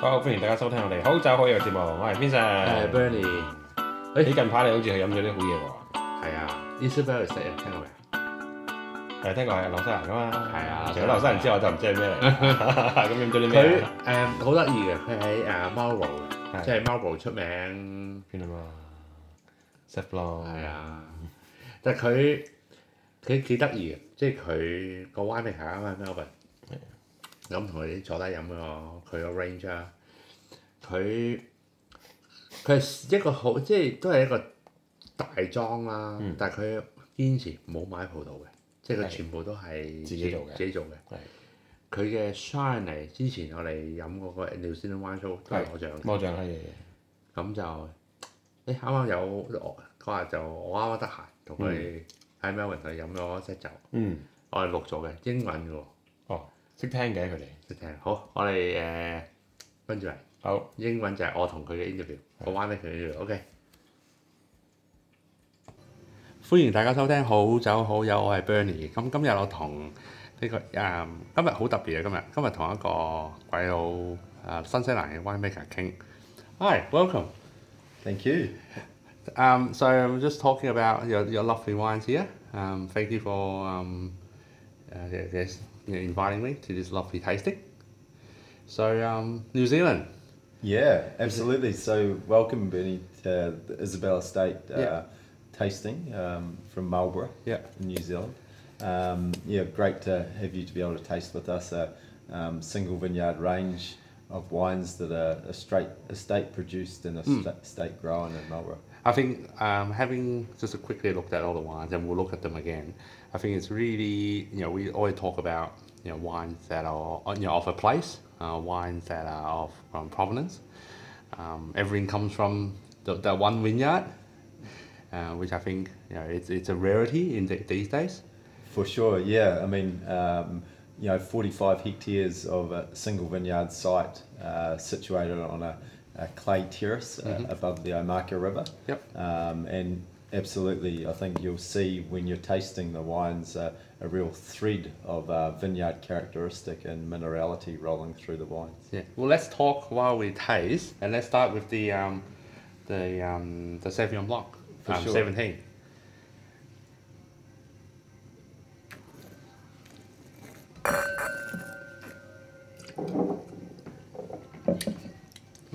好，歡迎大家收聽我哋好酒好友節目，我係 Vincent。系 Bernie，你近排你好似去飲咗啲好嘢喎。係啊，Isabel 食啊，聽過未？誒，聽過係紐西蘭噶嘛？係啊除咗紐西蘭之外，我就唔知係咩嚟。咁飲咗啲咩佢啊？誒好得意嘅，佢喺誒 Marlborough 係嘅，即係 Marlborough 出名邊啊嘛 s e f l o 係啊，但係佢佢幾得意嘅，即係佢個 winemaker 啊嘛 Melbourne，咁同佢坐低飲個佢個 range 啊，佢佢係一個好即係都係一個大莊啦，嗯。但係佢堅持冇買葡萄嘅，即係佢全部都係自己做嘅。自己做嘅。係。佢嘅 shiny，之前我哋飲嗰個 New Zealand Wine Show 都係攞獎嘅，魔杖係。咁就誒啱啱有我嗰日就我啱啱得閒同佢喺 Melbourne 度飲咗隻酒，嗯，我係錄咗嘅英文嘅喎，哦，識聽嘅佢哋。識聽。好，我哋誒跟住嚟好，英文就係我同佢嘅 interview，個 wine 俾佢 interview，OK。歡迎大家收聽好酒好友，我係 Bernie。咁今日我同呢個誒、今日好特別啊今日，今日同一個鬼佬誒、新西蘭嘅 winemaker 傾。Hi, welcome. Thank you. Um, so I'm just talking about your, your lovely wines here. Um, thank you for um, uh, yes, you know, inviting me to this lovely tasting. So um, New Zealand. Yeah, absolutely. So welcome, Bernie, to the Isabel Estate uh, Yeah. tasting um, from Marlborough, Yeah. in New Zealand. Um, yeah, great to have you to be able to taste with us a um, single vineyard range of wines that are a straight estate produced and a sta- estate grown in Marlborough. I think um, having just a quickly looked at all the wines and we'll look at them again. I think it's really you know we always talk about you know wines that are you know of a place, uh, wines that are of from provenance. Um, everything comes from the, the one vineyard, uh, which I think you know it's, it's a rarity in the, these days. For sure, yeah. I mean, um, you know, 45 hectares of a single vineyard site uh, situated on a, a clay terrace uh, above the Omaka River. Yep. Um, and absolutely, I think you'll see when you're tasting the wines uh, a real thread of uh, vineyard characteristic and minerality rolling through the wines. Yeah. Well, let's talk while we taste, and let's start with the um, the um, the Sauvignon Blanc, For um, sure. seventeen.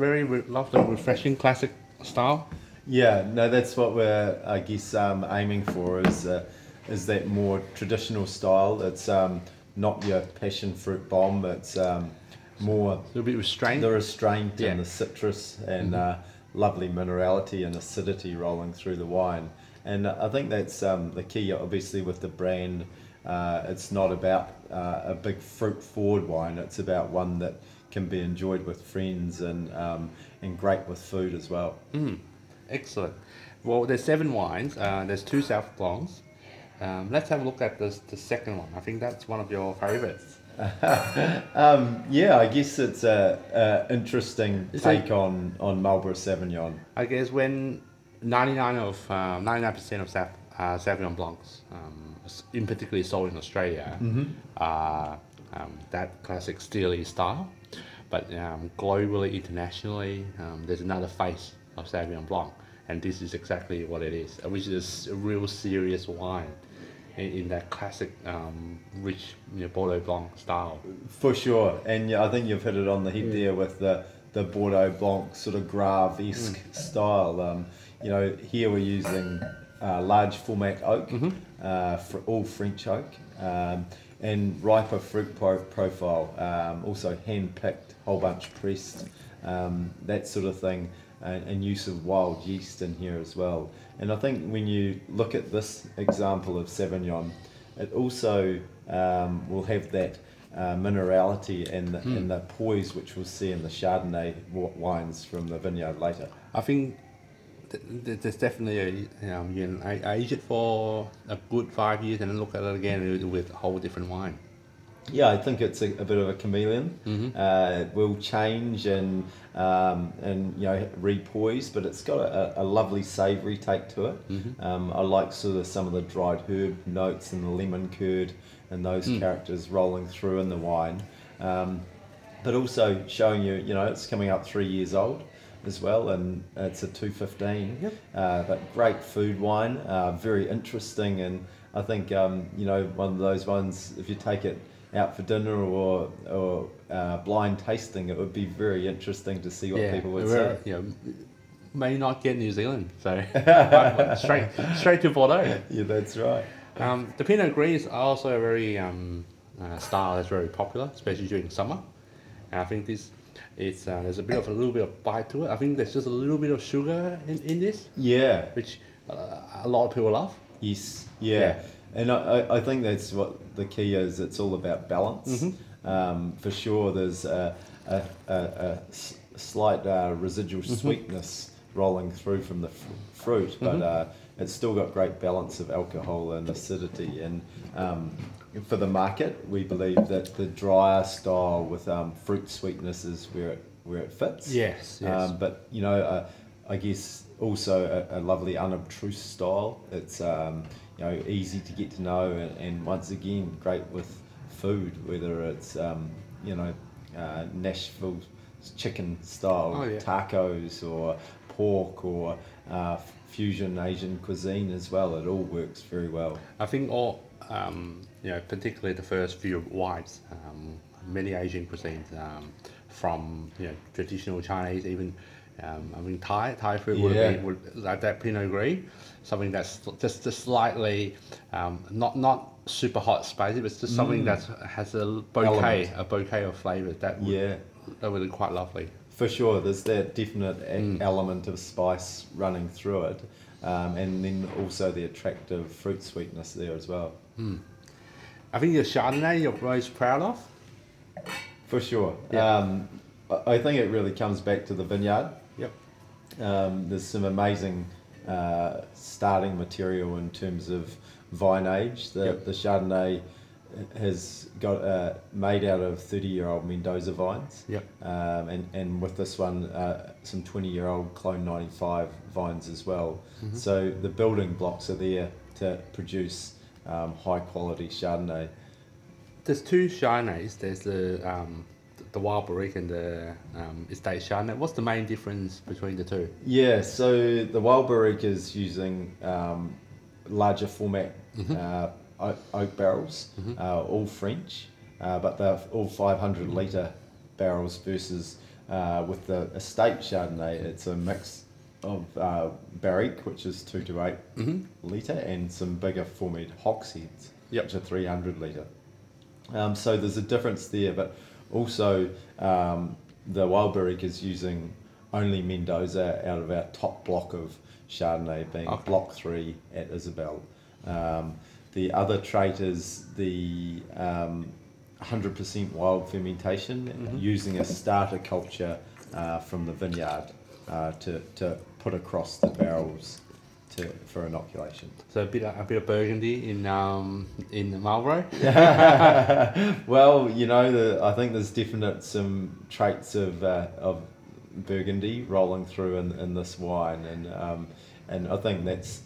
Very re- lovely, refreshing, classic style. Yeah, no, that's what we're, I guess, um, aiming for is uh, is that more traditional style. It's um, not your passion fruit bomb. It's um, more A little bit restrained. the restraint Yeah. and the citrus and uh, lovely minerality and acidity rolling through the wine. And I think that's um, the key, obviously, with the brand. Uh, it's not about uh, a big fruit forward wine, it's about one that can be enjoyed with friends and, um, and great with food as well. Excellent. Well, there's seven wines. Uh, there's two Sauv Blancs. Um, let's have a look at this, the second one. I think that's one of your favorites. Um, yeah, I guess it's a, a interesting take on, on Marlborough Sauvignon. I guess when 99 of uh, 99% of Sav, uh, Sauvignon Blancs, um, in particularly sold in Australia, are um, that classic steely style. But um, globally, internationally, um, there's another face of Sauvignon Blanc, and this is exactly what it is, uh, which is a real serious wine in, in that classic, um, rich you know, Bordeaux Blanc style. For sure, and yeah, I think you've hit it on the head there with the the Bordeaux Blanc sort of Graves esque style. Um, you know, here we're using uh, large format oak, uh, fr- all French oak, um, and riper fruit pro- profile. Um, also hand picked, whole bunch pressed, um, that sort of thing, and, and use of wild yeast in here as well. And I think when you look at this example of Sauvignon, it also um, will have that uh, minerality and the, and the poise which we'll see in the Chardonnay wines from the vineyard later. I think th- th- there's definitely a, you know, you can a- age it for a good five years and then look at it again with- a whole different wine. Yeah, I think it's a, a bit of a chameleon. Uh, it will change and um, and you know repoise, but it's got a, a lovely savoury take to it. Um, I like sort of some of the dried herb notes and the lemon curd and those characters rolling through in the wine. Um, but also showing you, you know, it's coming up three years old as well, and it's a 215. Yep. Uh, but great food wine, uh, very interesting, and I think um, you know one of those ones. If you take it out for dinner or or uh, blind tasting, it would be very interesting to see what people would say. Know, may not get New Zealand, so straight straight to Bordeaux. Yeah, that's right. Um, the Pinot Gris are also a very um, uh, style that's very popular, especially during summer. And I think this, it's uh, there's a bit of a little bit of bite to it. I think there's just a little bit of sugar in, in this, Yeah. which uh, a lot of people love. Yes, yeah. Yeah. And I, I- think that's what the key is. It's all about balance. Um, for sure, there's a a a slight uh, residual sweetness rolling through from the f- fruit, but uh, it's still got great balance of alcohol and acidity. And um, for the market, we believe that the drier style with um, fruit sweetness is where it, where it fits. Yes, yes. Um, but you know, uh, I guess also a, a lovely unobtrusive style. It's um, you know easy to get to know, and, and once again great with food, whether it's um, you know uh, Nashville chicken style Oh, yeah. tacos or pork or uh, fusion Asian cuisine as well. It all works very well. I think all, um, you know, particularly the first few wines, um, many Asian cuisines, um, from you know traditional Chinese, even um, I mean Thai Thai food would Yeah. be would, like that Pinot Gris, something that's just just slightly um, not not super hot spicy, but just something that has a bouquet Element. a bouquet of flavors that would, Yeah. That would be quite lovely. For sure, there's that definite e- element of spice running through it, um, and then also the attractive fruit sweetness there as well. I think the Chardonnay you're most proud of. For sure. Yeah. Um, I I think it really comes back to the vineyard. Yep. Um, there's some amazing uh, starting material in terms of vine age. The, Yep. the Chardonnay has got uh, made out of 30 year old Mendoza vines. Yep. Um, and, and with this one, uh, some 20 year old Clone 95 vines as well. Mm-hmm. So the building blocks are there to produce um, high quality Chardonnay. There's two Chardonnays. There's the um, the Wild Barrique and the um, Estate Chardonnay. What's the main difference between the two? Yeah, so the Wild Barrique is using um, larger format uh, oak, barrels, uh, all French, uh, but they're all 500 litre barrels versus uh, with the estate Chardonnay, it's a mix of uh, Barrique, which is 2 to 8 litre, and some bigger format hogsheads, Yep. which are 300 litre. Um, so there's a difference there, but also um, the Wild Barrique is using only Mendoza out of our top block of Chardonnay, being Okay. Block Three at Isabel. Um, the other trait is the um, 100% wild fermentation using a starter culture uh, from the vineyard uh, to, to put across the barrels to, for inoculation. So a bit of, a bit of Burgundy in um, in the Marlborough. Well, you know, the, I think there's definite some traits of uh, of Burgundy rolling through in, in this wine, and um, and I think that's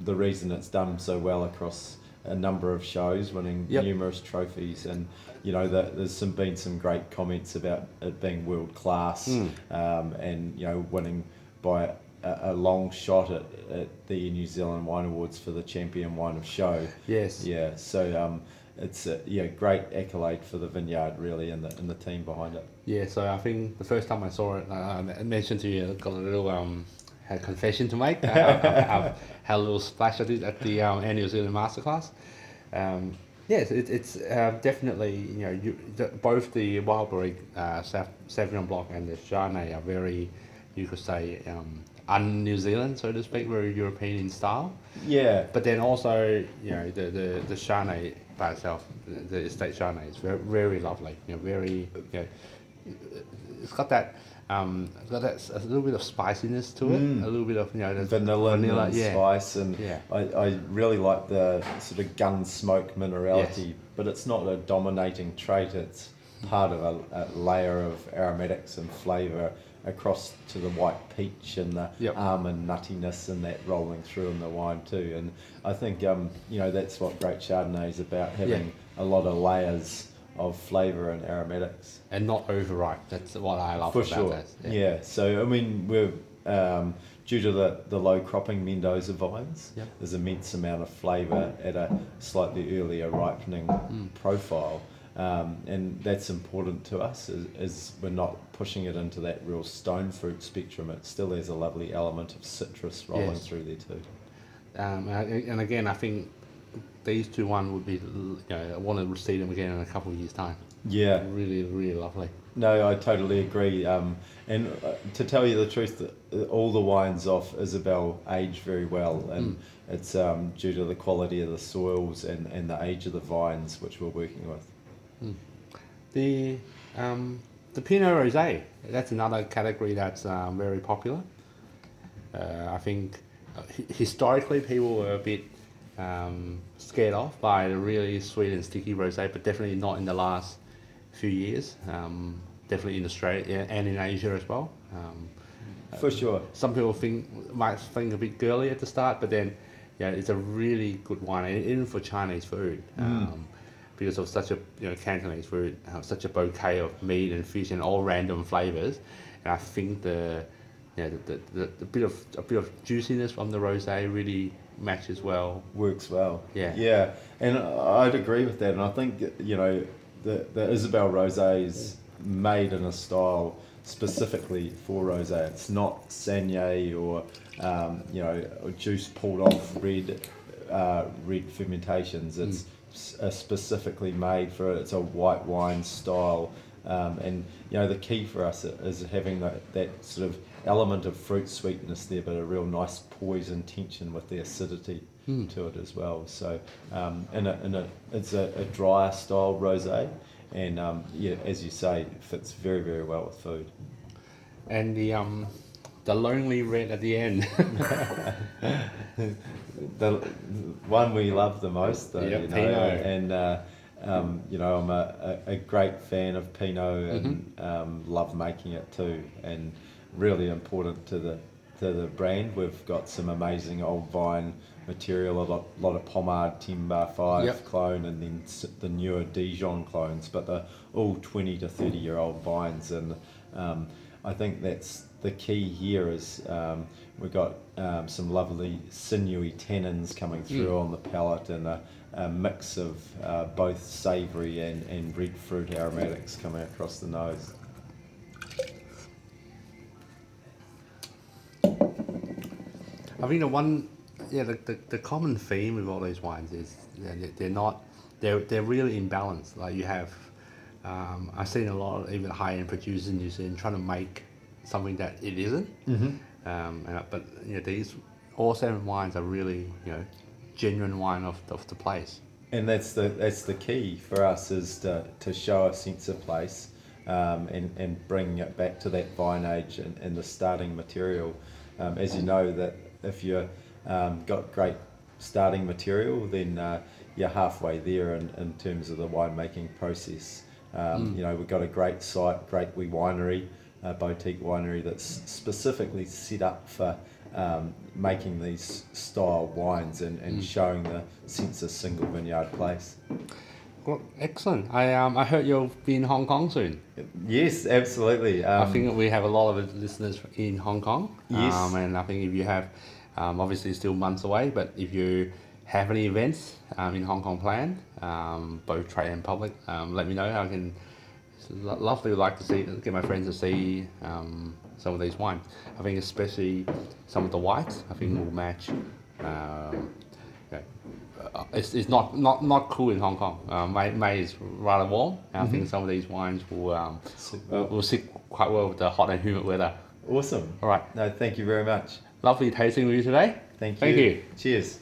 the reason it's done so well across a number of shows, winning Yep. numerous trophies, and you know, that there's some been some great comments about it being world class, Mm. um, and you know, winning by a, a long shot at, at the New Zealand Wine Awards for the champion wine of show. Yes. Yeah, so um, it's a yeah great accolade for the vineyard really and the and the team behind it. Yeah. So I think the first time I saw it, uh, I mentioned to you, got a little um, a confession to make. I, I had a little splash of it at the um, New Zealand Masterclass. Um, yes, it, it's uh, definitely you know you, the, both the Wild Barrique uh, Sauvignon Blanc and the Chardonnay are very, you could say, um, un-New Zealand, so to speak, very European in style. Yeah, But then also, you know, the the the Chardonnay by itself, the, the estate Chardonnay is very very lovely. You know, very you know, it's got that um, it's got that a little bit of spiciness to it, a little bit of you know vanilla, vanilla, and yeah. spice, and Yeah. I, I really like the sort of gun smoke minerality, but it's not a dominating trait. It's part of a, a layer of aromatics and flavour across to the white peach and the Yep. almond nuttiness and that rolling through in the wine too. And I think um, you know that's what great Chardonnay is about having a lot of layers of flavour and aromatics. and not overripe. That's what I love For about sure. this. Yeah. So I mean, we're um, due to the, the low cropping Mendoza vines. Yep. There's immense amount of flavour at a slightly earlier ripening profile, um, and that's important to us. Is, is we're not pushing it into that real stone fruit spectrum. It still has a lovely element of citrus rolling Yes. through there too. Um, and again, I think these two one would be. You know, I want to see them again in a couple of years' time. Yeah. Really, really lovely. No, I totally agree. Um, and uh, to tell you the truth, all the wines off Isabel age very well, and it's um, due to the quality of the soils and, and the age of the vines which we're working with. The um, the Pinot Rosé. That's another category that's um, very popular. Uh, I think uh, historically people were a bit um, scared off by the really sweet and sticky rosé, but definitely not in the last few years. Um, definitely in Australia and in Asia as well. Um, For sure. some people think might think a bit girly at the start, but then yeah, it's a really good wine, and even for Chinese food, um, because of such a you know Cantonese food, uh, such a bouquet of meat and fish and all random flavors, and I think the yeah the, the, the, the bit of a bit of juiciness from the rosé really matches well. Works well. Yeah. Yeah, and I'd agree with that. And I think you know the the Isabel rosé is made in a style specifically for rosé. It's not Saignée or um, you know or juice pulled off red uh, red fermentations. It's s- uh, specifically made for it's a white wine style. Um, and you know the key for us is having that, that sort of element of fruit sweetness there, but a real nice poise and tension with the acidity to it as well. So, um, in a, in a, it's a, a drier style rosé, and um, yeah, as you say, it fits very very well with food. And the um the lonely red at the end. the one we love the most, though, Yep, you know, Pinot. and uh, um, you know, I'm a, a, a great fan of Pinot and Mm-hmm. um, love making it too, and really important to the to the brand. We've got some amazing old vine material, a lot, lot of Pommard Timber Five Yep. clone, and then the newer Dijon clones, but they're all 20 to 30 year old vines, and um, I think that's the key here is um, we've got um, some lovely sinewy tannins coming through on the palate and a, a mix of uh, both savoury and, and red fruit aromatics coming across the nose. I think the one, yeah, the, the, the common theme with all these wines is yeah, they- they're not, they're, they're really in balance. Like you have, um, I've seen a lot of even high end producers in New Zealand trying to make something that it isn't. Mm-hmm. Um, and, but you know, these, all seven wines are really, you know, genuine wine of, of the place. And that's the that's the key for us is to, to show a sense of place um, and, and bring it back to that vine age and, and the starting material. Um, as you know, that if you've um, got great starting material, then uh, you're halfway there in, in terms of the winemaking process. Um, You know, we've got a great site, great wee winery, a boutique winery that's specifically set up for um, making these style wines and, and showing the sense of single vineyard place. Well, excellent. I um I heard you'll be in Hong Kong soon. Yes, absolutely. Um, I think we have a lot of listeners in Hong Kong. Yes. Um, and I think if you have, um, obviously still months away, but if you have any events um, in Hong Kong planned, um, both trade and public, um, let me know. I can it's lo- lovely like to see get my friends to see um, some of these wines. I think especially some of the whites. I think will match. Um, yeah. Uh, it's, it's not, not not cool in Hong Kong. Uh, May, May is rather warm, and I think some of these wines will um, Sit well. will sit quite well with the hot and humid weather. Awesome. All right, No, thank you very much. lovely tasting with you today. Thank you. Thank you. Cheers.